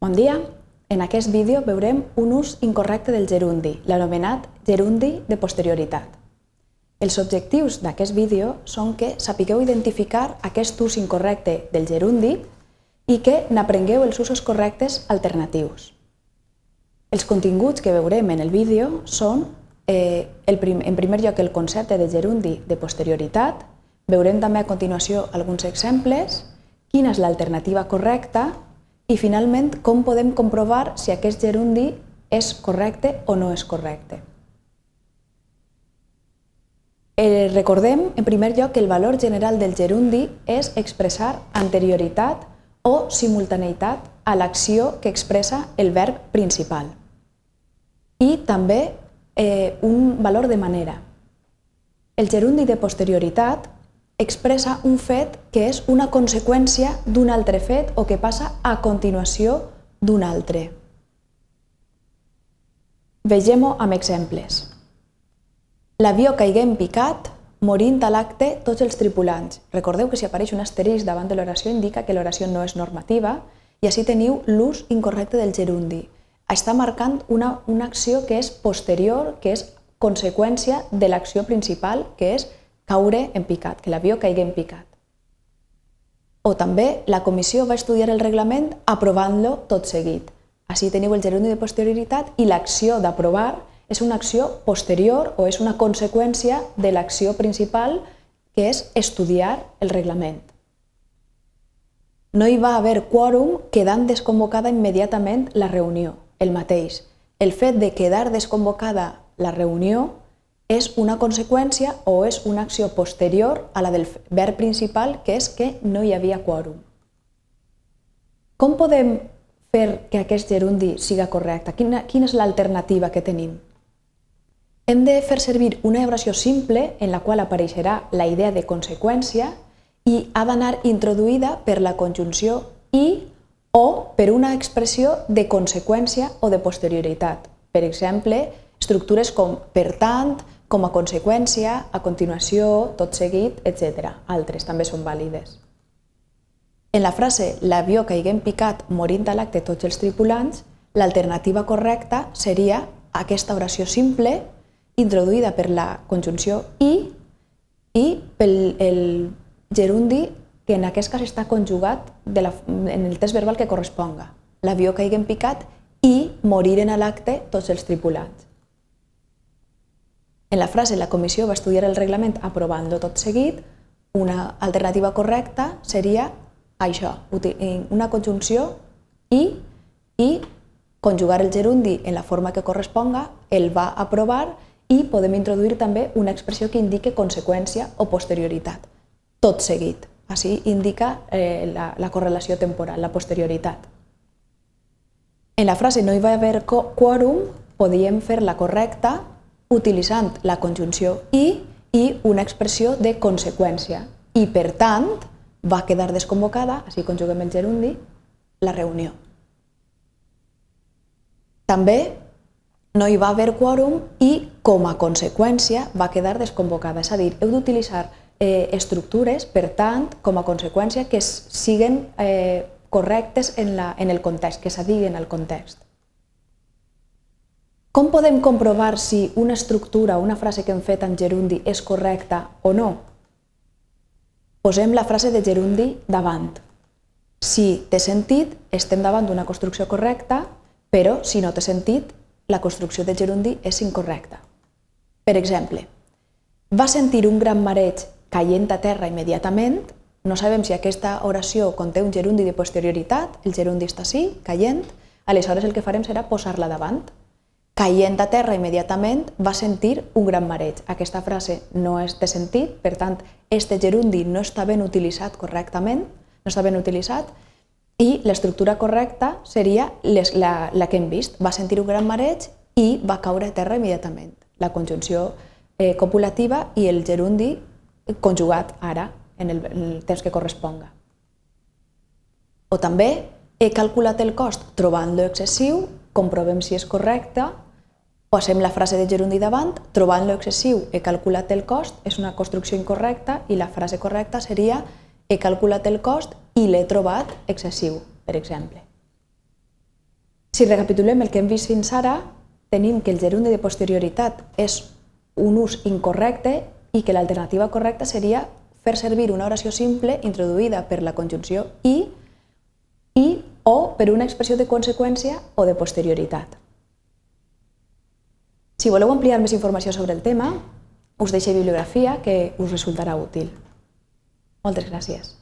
Bon dia! En aquest vídeo veurem un ús incorrecte del gerundi, l'anomenat gerundi de posterioritat. Els objectius d'aquest vídeo són que sapigueu identificar aquest ús incorrecte del gerundi i que n'aprengueu els usos correctes alternatius. Els continguts que veurem en el vídeo són, eh, el prim, en primer lloc, el concepte de gerundi de posterioritat, veurem també a continuació alguns exemples, quina és l'alternativa correcta i finalment com podem comprovar si aquest gerundi és correcte o no és correcte. Eh, recordem, en primer lloc, que el valor general del gerundi és expressar anterioritat o simultaneïtat a l'acció que expressa el verb principal. I també eh, un valor de manera. El gerundi de posterioritat expressa un fet que és una conseqüència d'un altre fet o que passa a continuació d'un altre. Vegem-ho amb exemples. L'avió caigué en picat, morint a l'acte tots els tripulants. Recordeu que si apareix un asterisc davant de l'oració indica que l'oració no és normativa i així teniu l'ús incorrecte del gerundi. Està marcant una, una acció que és posterior, que és conseqüència de l'acció principal, que és caure en picat, que l'avió caigui en picat. O també la comissió va estudiar el reglament aprovant-lo tot seguit. Així teniu el gerundi de posterioritat i l'acció d'aprovar és una acció posterior o és una conseqüència de l'acció principal que és estudiar el reglament. No hi va haver quòrum quedant desconvocada immediatament la reunió, el mateix. El fet de quedar desconvocada la reunió és una conseqüència o és una acció posterior a la del verb principal, que és que no hi havia quòrum. Com podem fer que aquest gerundi siga correcte? Quina, quina és l'alternativa que tenim? Hem de fer servir una oració simple en la qual apareixerà la idea de conseqüència i ha d'anar introduïda per la conjunció i o per una expressió de conseqüència o de posterioritat. Per exemple, estructures com per tant, com a conseqüència, a continuació, tot seguit, etc. Altres també són vàlides. En la frase l'avió caigué en picat morint a l'acte tots els tripulants, l'alternativa correcta seria aquesta oració simple introduïda per la conjunció i i pel el gerundi que en aquest cas està conjugat de la, en el test verbal que corresponga. L'avió caigui en picat i moriren a l'acte tots els tripulants. En la frase la comissió va estudiar el reglament aprovant-lo tot seguit, una alternativa correcta seria això, una conjunció i, i conjugar el gerundi en la forma que corresponga, el va aprovar i podem introduir també una expressió que indique conseqüència o posterioritat, tot seguit. Així indica eh, la, la correlació temporal, la posterioritat. En la frase no hi va haver quòrum, podíem fer la correcta utilitzant la conjunció i i una expressió de conseqüència. I, per tant, va quedar desconvocada, així conjuguem el gerundi, la reunió. També no hi va haver quòrum i, com a conseqüència, va quedar desconvocada. És a dir, heu d'utilitzar eh, estructures, per tant, com a conseqüència, que siguen eh, correctes en, la, en el context, que s'adiguen al context. Com podem comprovar si una estructura o una frase que hem fet en gerundi és correcta o no? Posem la frase de gerundi davant. Si té sentit, estem davant d'una construcció correcta, però si no té sentit, la construcció de gerundi és incorrecta. Per exemple, va sentir un gran mareig caient a terra immediatament, no sabem si aquesta oració conté un gerundi de posterioritat, el gerundi està sí, caient, aleshores el que farem serà posar-la davant. Caient a terra immediatament va sentir un gran mareig. Aquesta frase no és de sentit, per tant, este gerundi no està ben utilitzat correctament, no està ben utilitzat, i l'estructura correcta seria les, la, la que hem vist. Va sentir un gran mareig i va caure a terra immediatament. La conjunció eh, copulativa i el gerundi conjugat ara, en el, en el temps que corresponga. O també he calculat el cost trobant-lo excessiu, comprovem si és correcte Posem la frase de gerundi davant, trobant-lo excessiu he calculat el cost, és una construcció incorrecta i la frase correcta seria he calculat el cost i l'he trobat excessiu, per exemple. Si recapitulem el que hem vist fins ara, tenim que el gerundi de posterioritat és un ús incorrecte i que l'alternativa correcta seria fer servir una oració simple introduïda per la conjunció i, i o per una expressió de conseqüència o de posterioritat. Si voleu ampliar més informació sobre el tema, us deixo bibliografia que us resultarà útil. Moltes gràcies.